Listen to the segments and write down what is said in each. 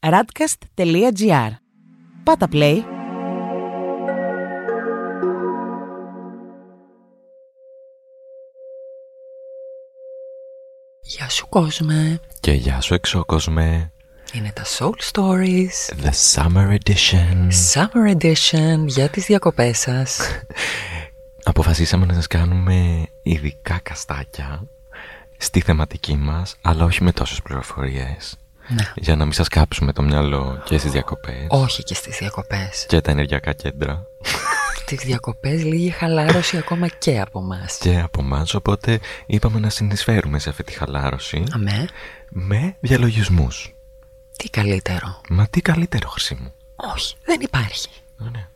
radcast.gr. Πάτα play. Γεια σου κόσμε. Και γεια σου εξώκοσμε. Είναι τα Soul Stories. The Summer Edition. Summer Edition για τις διακοπές σας. Αποφασίσαμε να σας κάνουμε ειδικά καστάκια στη θεματική μας, αλλά όχι με τόσες πληροφορίες. Ναι. Για να μην σας κάψουμε το μυαλό και στις διακοπές. Όχι και στις διακοπές. Και τα ενεργειακά κέντρα. Στις διακοπές λίγη χαλάρωση ακόμα και από μας. Και από εμάς, οπότε είπαμε να συνεισφέρουμε σε αυτή τη χαλάρωση Αμέ, με διαλογισμούς. τι καλύτερο. Μα τι καλύτερο χρυσή μου. Όχι, δεν υπάρχει. Ωραία.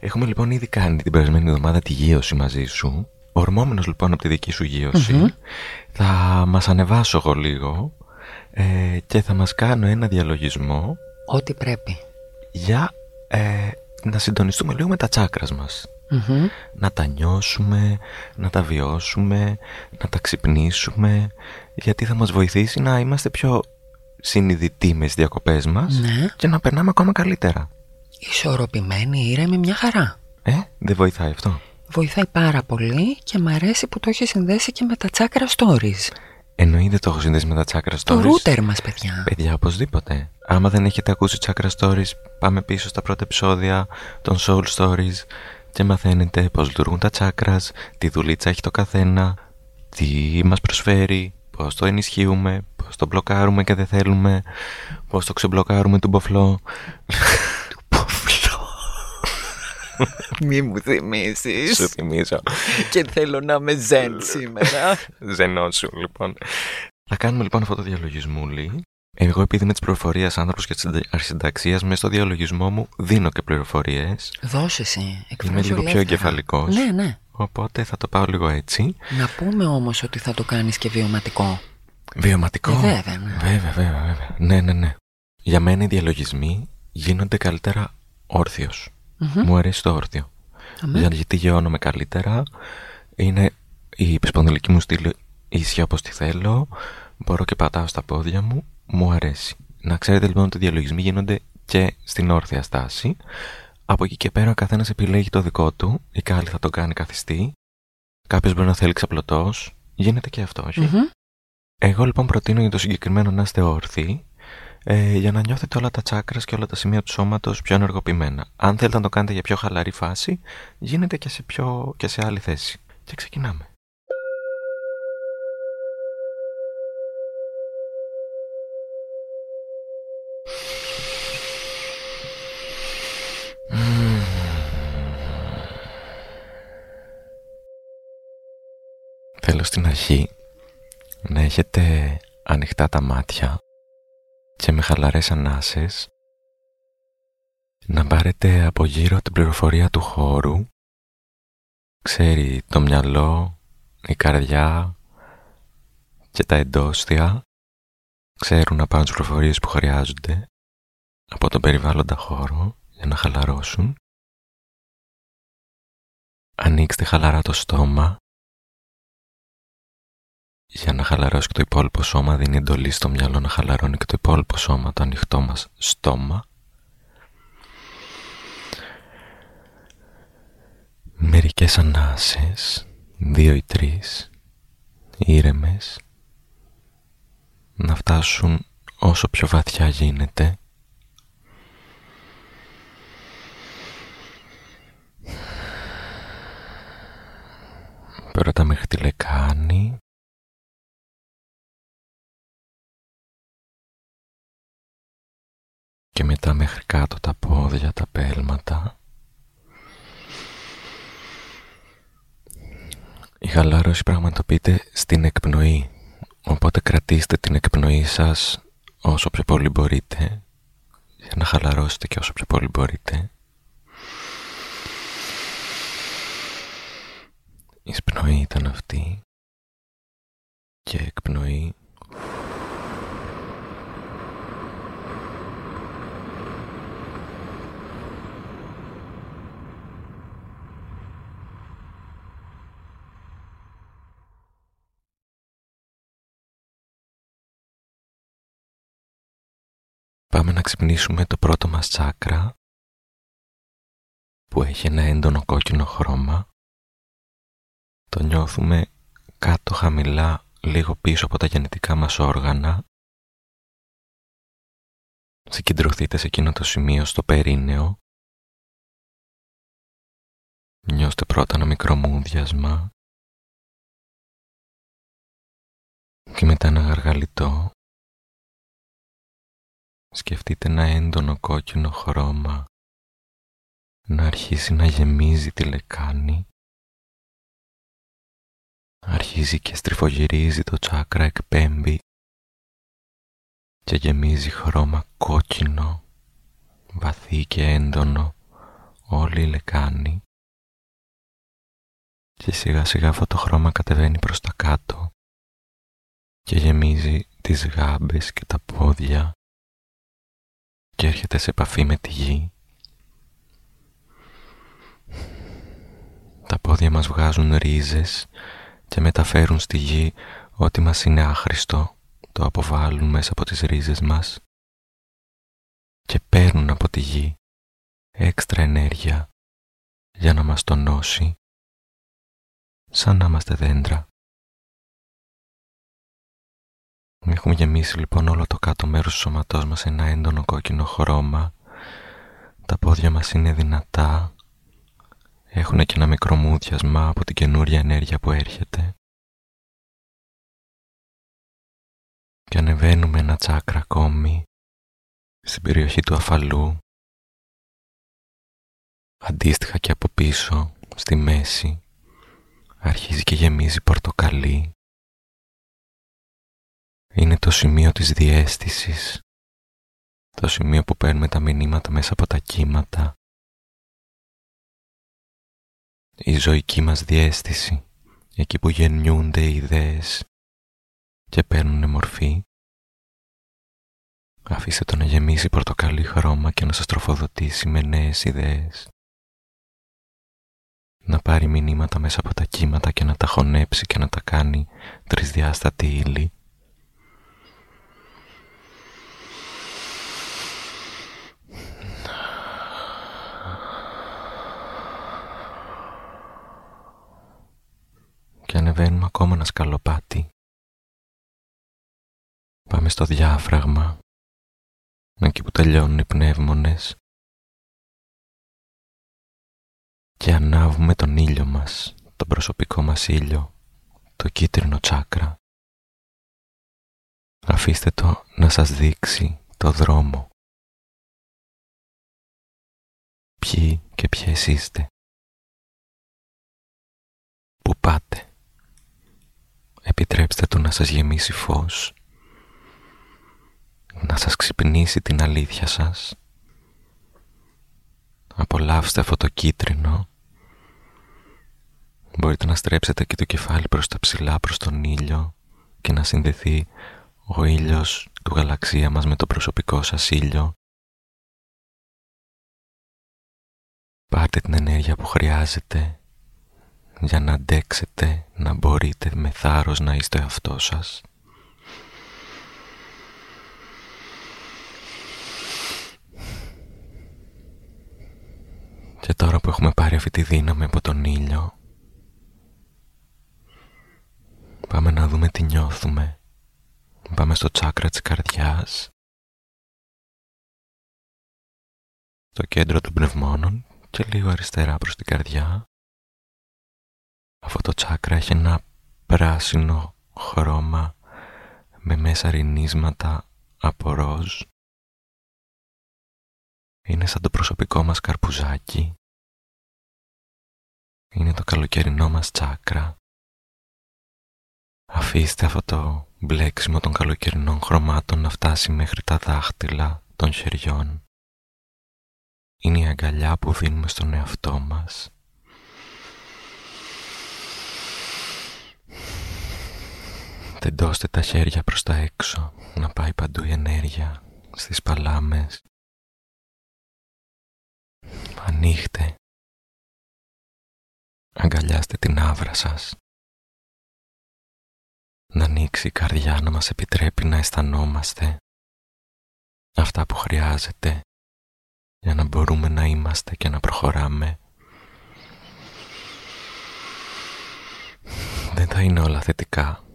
Έχουμε λοιπόν ήδη κάνει την περασμένη εβδομάδα τη γύρωση μαζί σου. Ορμόμενος λοιπόν από τη δική σου γύρωση, θα μας ανεβάσω εγώ λίγο ε, και θα μας κάνω ένα διαλογισμό Ό,τι πρέπει. για ε, να συντονιστούμε λίγο με τα τσάκρας μας. Μμμ. Να τα νιώσουμε, να τα βιώσουμε, να τα ξυπνήσουμε, γιατί θα μας βοηθήσει να είμαστε πιο συνειδητοί με τις διακοπές μας Ναι. και να περνάμε ακόμα καλύτερα. Ισορροπημένη, ήρεμη, μια χαρά. Ε, δεν βοηθάει αυτό. Βοηθάει πάρα πολύ και μ' αρέσει που το έχει συνδέσει και με τα chakra stories. Εννοείται το έχω συνδέσει με τα chakra stories. Το router μας, παιδιά. Παιδιά, οπωσδήποτε. Άμα δεν έχετε ακούσει chakra stories, πάμε πίσω στα πρώτα επεισόδια των soul stories και μαθαίνετε πώς λειτουργούν τα chakras, τι δουλίτσα έχει το καθένα, τι μας προσφέρει, πώς το ενισχύουμε, πώς το μπλοκάρουμε και δεν θέλουμε, πώς το ξεμπλοκάρουμε του μποφλό. Μη μου θυμίσεις. Σου θυμίζω. και θέλω να είμαι ζεν σήμερα. Ζενώσου, λοιπόν. Θα κάνουμε λοιπόν αυτό το διαλογισμούλι. Εγώ, επειδή είμαι της πληροφορίας άνθρωπος και της αρχισυνταξίας, μέσα στο διαλογισμό μου δίνω και πληροφορίες. Δώσε εσύ. Είμαι εκφράσου λίγο πιο ελεύθερα. εγκεφαλικός. Ναι, ναι. Οπότε θα το πάω λίγο έτσι. Να πούμε όμως ότι θα το κάνεις και βιωματικό. Βιωματικό. Ε, βέβαια, ναι. Βέβαια, βέβαια, βέβαια. Ναι, ναι, ναι. Για μένα οι διαλογισμοί γίνονται καλύτερα όρθιος. Μμμ. Μου αρέσει το όρθιο. Αμέ. Για- Γιατί γεώνομαι καλύτερα. Είναι η σπονδυλική μου στήλη ίσια όπως τη θέλω. Μπορώ και πατάω στα πόδια μου. Μου αρέσει. Να ξέρετε λοιπόν ότι οι διαλογισμοί γίνονται και στην όρθια στάση. Από εκεί και πέρα ο καθένας επιλέγει το δικό του. Η κάλλη θα το κάνει καθιστή. Κάποιος μπορεί να θέλει ξαπλωτός. Γίνεται και αυτό, όχι; Μμμ. Εγώ λοιπόν προτείνω για το συγκεκριμένο να είστε όρθιοι ε, για να νιώθετε όλα τα τσάκρας και όλα τα σημεία του σώματος πιο ενεργοποιημένα. Αν θέλετε να το κάνετε για πιο χαλαρή φάση, γίνεται και σε, πιο, και σε άλλη θέση. Και ξεκινάμε. Θέλω στην αρχή να έχετε ανοιχτά τα μάτια και με χαλαρές ανάσες να πάρετε από γύρω την πληροφορία του χώρου. Ξέρει το μυαλό, η καρδιά και τα εντόστια. Ξέρουν να πάρουν τις πληροφορίες που χρειάζονται από τον περιβάλλοντα χώρο για να χαλαρώσουν. Ανοίξτε χαλαρά το στόμα για να χαλαρώσει και το υπόλοιπο σώμα δίνει εντολή στο μυαλό να χαλαρώνει και το υπόλοιπο σώμα, το ανοιχτό μας στόμα. Μερικές ανάσες, δύο ή τρεις, ήρεμες, να φτάσουν όσο πιο βαθιά γίνεται. Πρώτα μέχρι τη λεκάνη, και μετά μέχρι κάτω τα πόδια, τα πέλματα. Η χαλάρωση πραγματοποιείται στην εκπνοή, οπότε κρατήστε την εκπνοή σας όσο πιο πολύ μπορείτε για να χαλαρώσετε και όσο πιο πολύ μπορείτε. Η εισπνοή ήταν αυτή και εκπνοή Πάμε να ξυπνήσουμε το πρώτο μας τσάκρα που έχει ένα έντονο κόκκινο χρώμα. Το νιώθουμε κάτω χαμηλά λίγο πίσω από τα γενετικά μας όργανα. Συγκεντρωθείτε σε εκείνο το σημείο στο περίνεο. Νιώστε πρώτα ένα μικρό μούδιασμα και μετά ένα γαργαλιτό. Σκεφτείτε ένα έντονο κόκκινο χρώμα να αρχίσει να γεμίζει τη λεκάνη. Αρχίζει και στριφογυρίζει το τσάκρα εκπέμπει και γεμίζει χρώμα κόκκινο, βαθύ και έντονο όλη η λεκάνη και σιγά σιγά αυτό το χρώμα κατεβαίνει προς τα κάτω και γεμίζει τις γάμπες και τα πόδια και έρχεται σε επαφή με τη γη. Τα πόδια μας βγάζουν ρίζες και μεταφέρουν στη γη ό,τι μας είναι άχρηστο, το αποβάλλουν μέσα από τις ρίζες μας και παίρνουν από τη γη έξτρα ενέργεια για να μας τονώσει σαν να είμαστε δέντρα. Έχουμε γεμίσει λοιπόν όλο το κάτω μέρος του σώματός μας ένα έντονο κόκκινο χρώμα. Τα πόδια μας είναι δυνατά. Έχουν και ένα μικρό μούδιασμα από την καινούρια ενέργεια που έρχεται. Και ανεβαίνουμε ένα τσάκρα ακόμη στην περιοχή του αφαλού. Αντίστοιχα και από πίσω, στη μέση, αρχίζει και γεμίζει πορτοκαλί είναι το σημείο της διέστησης, το σημείο που παίρνουμε τα μηνύματα μέσα από τα κύματα, η ζωική μας διέστηση, εκεί που γεννιούνται οι ιδέες και παίρνουν μορφή. Αφήστε το να γεμίσει πορτοκαλί χρώμα και να σας τροφοδοτήσει με νέες ιδέες. Να πάρει μηνύματα μέσα από τα κύματα και να τα χωνέψει και να τα κάνει τρισδιάστατη ύλη και ανεβαίνουμε ακόμα ένα σκαλοπάτι. Πάμε στο διάφραγμα, εκεί που τελειώνουν οι πνεύμονες και ανάβουμε τον ήλιο μας, τον προσωπικό μας ήλιο, το κίτρινο τσάκρα. Αφήστε το να σας δείξει το δρόμο. Ποιοι και ποιες είστε. Πού πάτε. Επιτρέψτε του να σας γεμίσει φως, να σας ξυπνήσει την αλήθεια σας. Απολαύστε αυτό το κίτρινο. Μπορείτε να στρέψετε και το κεφάλι προς τα ψηλά, προς τον ήλιο και να συνδεθεί ο ήλιος του γαλαξία μας με το προσωπικό σας ήλιο. Πάρτε την ενέργεια που χρειάζεται για να αντέξετε να μπορείτε με θάρρος να είστε αυτό σας. Και τώρα που έχουμε πάρει αυτή τη δύναμη από τον ήλιο, πάμε να δούμε τι νιώθουμε. Πάμε στο τσάκρα της καρδιάς, στο κέντρο των πνευμόνων και λίγο αριστερά προς την καρδιά. Αυτό το τσάκρα έχει ένα πράσινο χρώμα με μέσα ρινίσματα από ροζ. Είναι σαν το προσωπικό μας καρπουζάκι. Είναι το καλοκαιρινό μας τσάκρα. Αφήστε αυτό το μπλέξιμο των καλοκαιρινών χρωμάτων να φτάσει μέχρι τα δάχτυλα των χεριών. Είναι η αγκαλιά που δίνουμε στον εαυτό μας Τεντώστε τα χέρια προς τα έξω, να πάει παντού η ενέργεια, στις παλάμες. Ανοίχτε. Αγκαλιάστε την άβρα σας. Να ανοίξει η καρδιά να μας επιτρέπει να αισθανόμαστε αυτά που χρειάζεται για να μπορούμε να είμαστε και να προχωράμε. Δεν θα είναι όλα θετικά,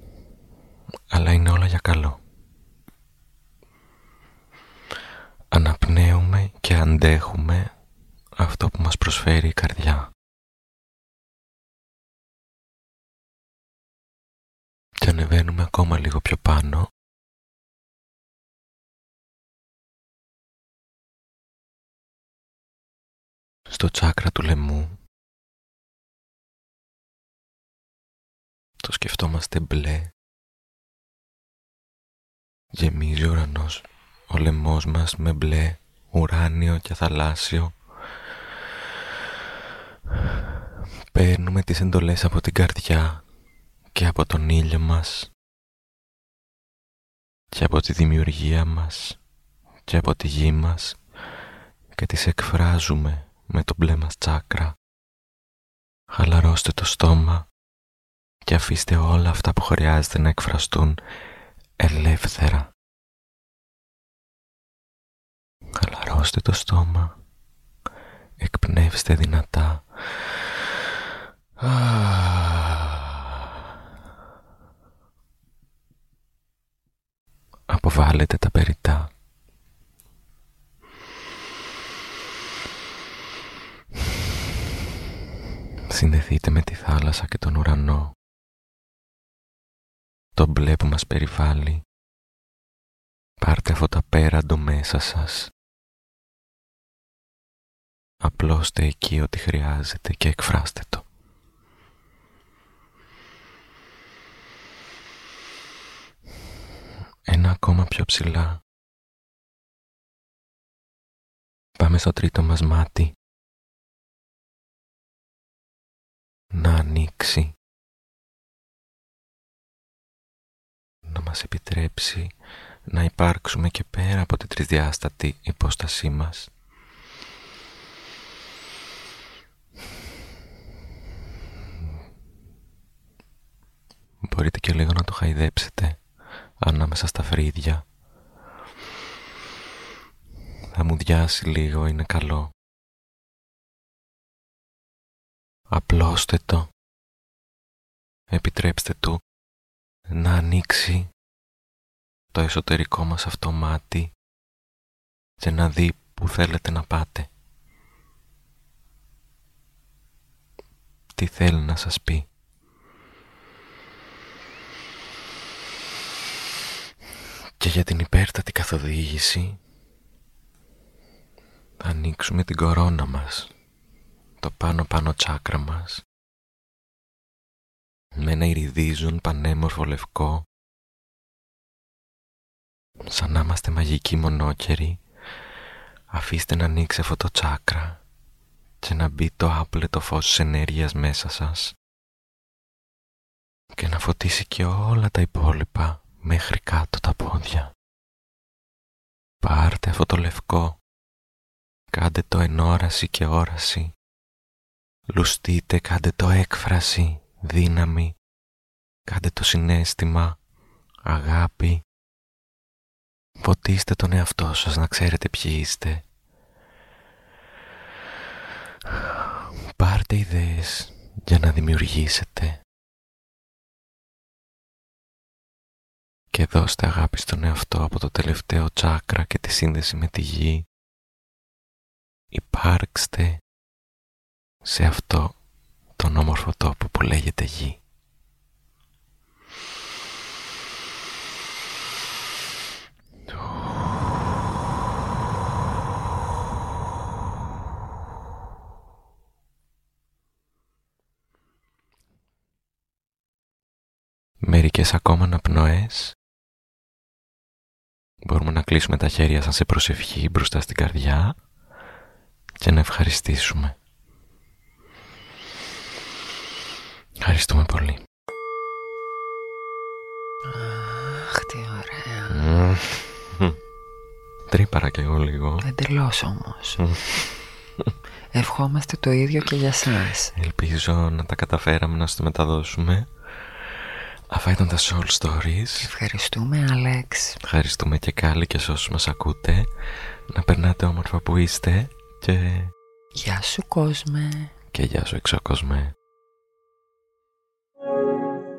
αλλά είναι όλα για καλό. Αναπνέουμε και αντέχουμε αυτό που μας προσφέρει η καρδιά. Και ανεβαίνουμε ακόμα λίγο πιο πάνω στο τσάκρα του λαιμού το σκεφτόμαστε μπλε γεμίζει ο ουρανός ο λαιμός μας με μπλε ουράνιο και θαλάσσιο παίρνουμε τις εντολές από την καρδιά και από τον ήλιο μας και από τη δημιουργία μας και από τη γη μας και τις εκφράζουμε με το μπλε μας τσάκρα. Χαλαρώστε το στόμα και αφήστε όλα αυτά που χρειάζεται να εκφραστούν ελεύθερα. Χαλαρώστε το στόμα, εκπνεύστε δυνατά. Αποβάλλετε τα περιτά. Συνδεθείτε με τη θάλασσα και τον ουρανό. Το μπλε που μας περιβάλλει. Πάρτε αυτό τα πέραντο μέσα σας. Απλώστε εκεί ό,τι χρειάζεται και εκφράστε το. Ένα ακόμα πιο ψηλά. Πάμε στο τρίτο μας μάτι. να ανοίξει, να μας επιτρέψει να υπάρξουμε και πέρα από την τρισδιάστατη υπόστασή μας. Μπορείτε και λίγο να το χαϊδέψετε ανάμεσα στα φρύδια. Θα μου διάσει λίγο, είναι καλό. Απλώστε το. Επιτρέψτε του να ανοίξει το εσωτερικό μας αυτό μάτι και να δει που θέλετε να πάτε. Τι θέλει να σας πει. Και για την υπέρτατη καθοδήγηση θα ανοίξουμε την κορώνα μας το πάνω πάνω τσάκρα μας με ένα ηριδίζον πανέμορφο λευκό σαν να είμαστε μαγικοί μονόκεροι αφήστε να ανοίξει αυτό το τσάκρα και να μπει το άπλετο φως της ενέργειας μέσα σας και να φωτίσει και όλα τα υπόλοιπα μέχρι κάτω τα πόδια. Πάρτε αυτό το λευκό, κάντε το ενόραση και όραση Λουστείτε, κάντε το έκφραση, δύναμη, κάντε το συνέστημα, αγάπη. Φωτίστε τον εαυτό σας να ξέρετε ποιοι είστε. Πάρτε ιδέες για να δημιουργήσετε. Και δώστε αγάπη στον εαυτό από το τελευταίο τσάκρα και τη σύνδεση με τη γη. Υπάρξτε σε αυτό τον όμορφο τόπο που λέγεται γη. Μερικές ακόμα αναπνοές Μπορούμε να κλείσουμε τα χέρια σαν σε προσευχή μπροστά στην καρδιά και να ευχαριστήσουμε. Ευχαριστούμε πολύ. Αχ, τι ωραία. Τρύπαρα κι εγώ λίγο. Εντελώς όμως. Ευχόμαστε το ίδιο και για σας. Ελπίζω να τα καταφέραμε να σας το μεταδώσουμε. Αυτά ήταν τα Soul Stories. Ευχαριστούμε, Άλεξ. Ευχαριστούμε και κάλλη και σε όσους μας ακούτε. Να περνάτε όμορφα που είστε και... Γεια σου, κόσμε. Και γεια σου, εξωκόσμε.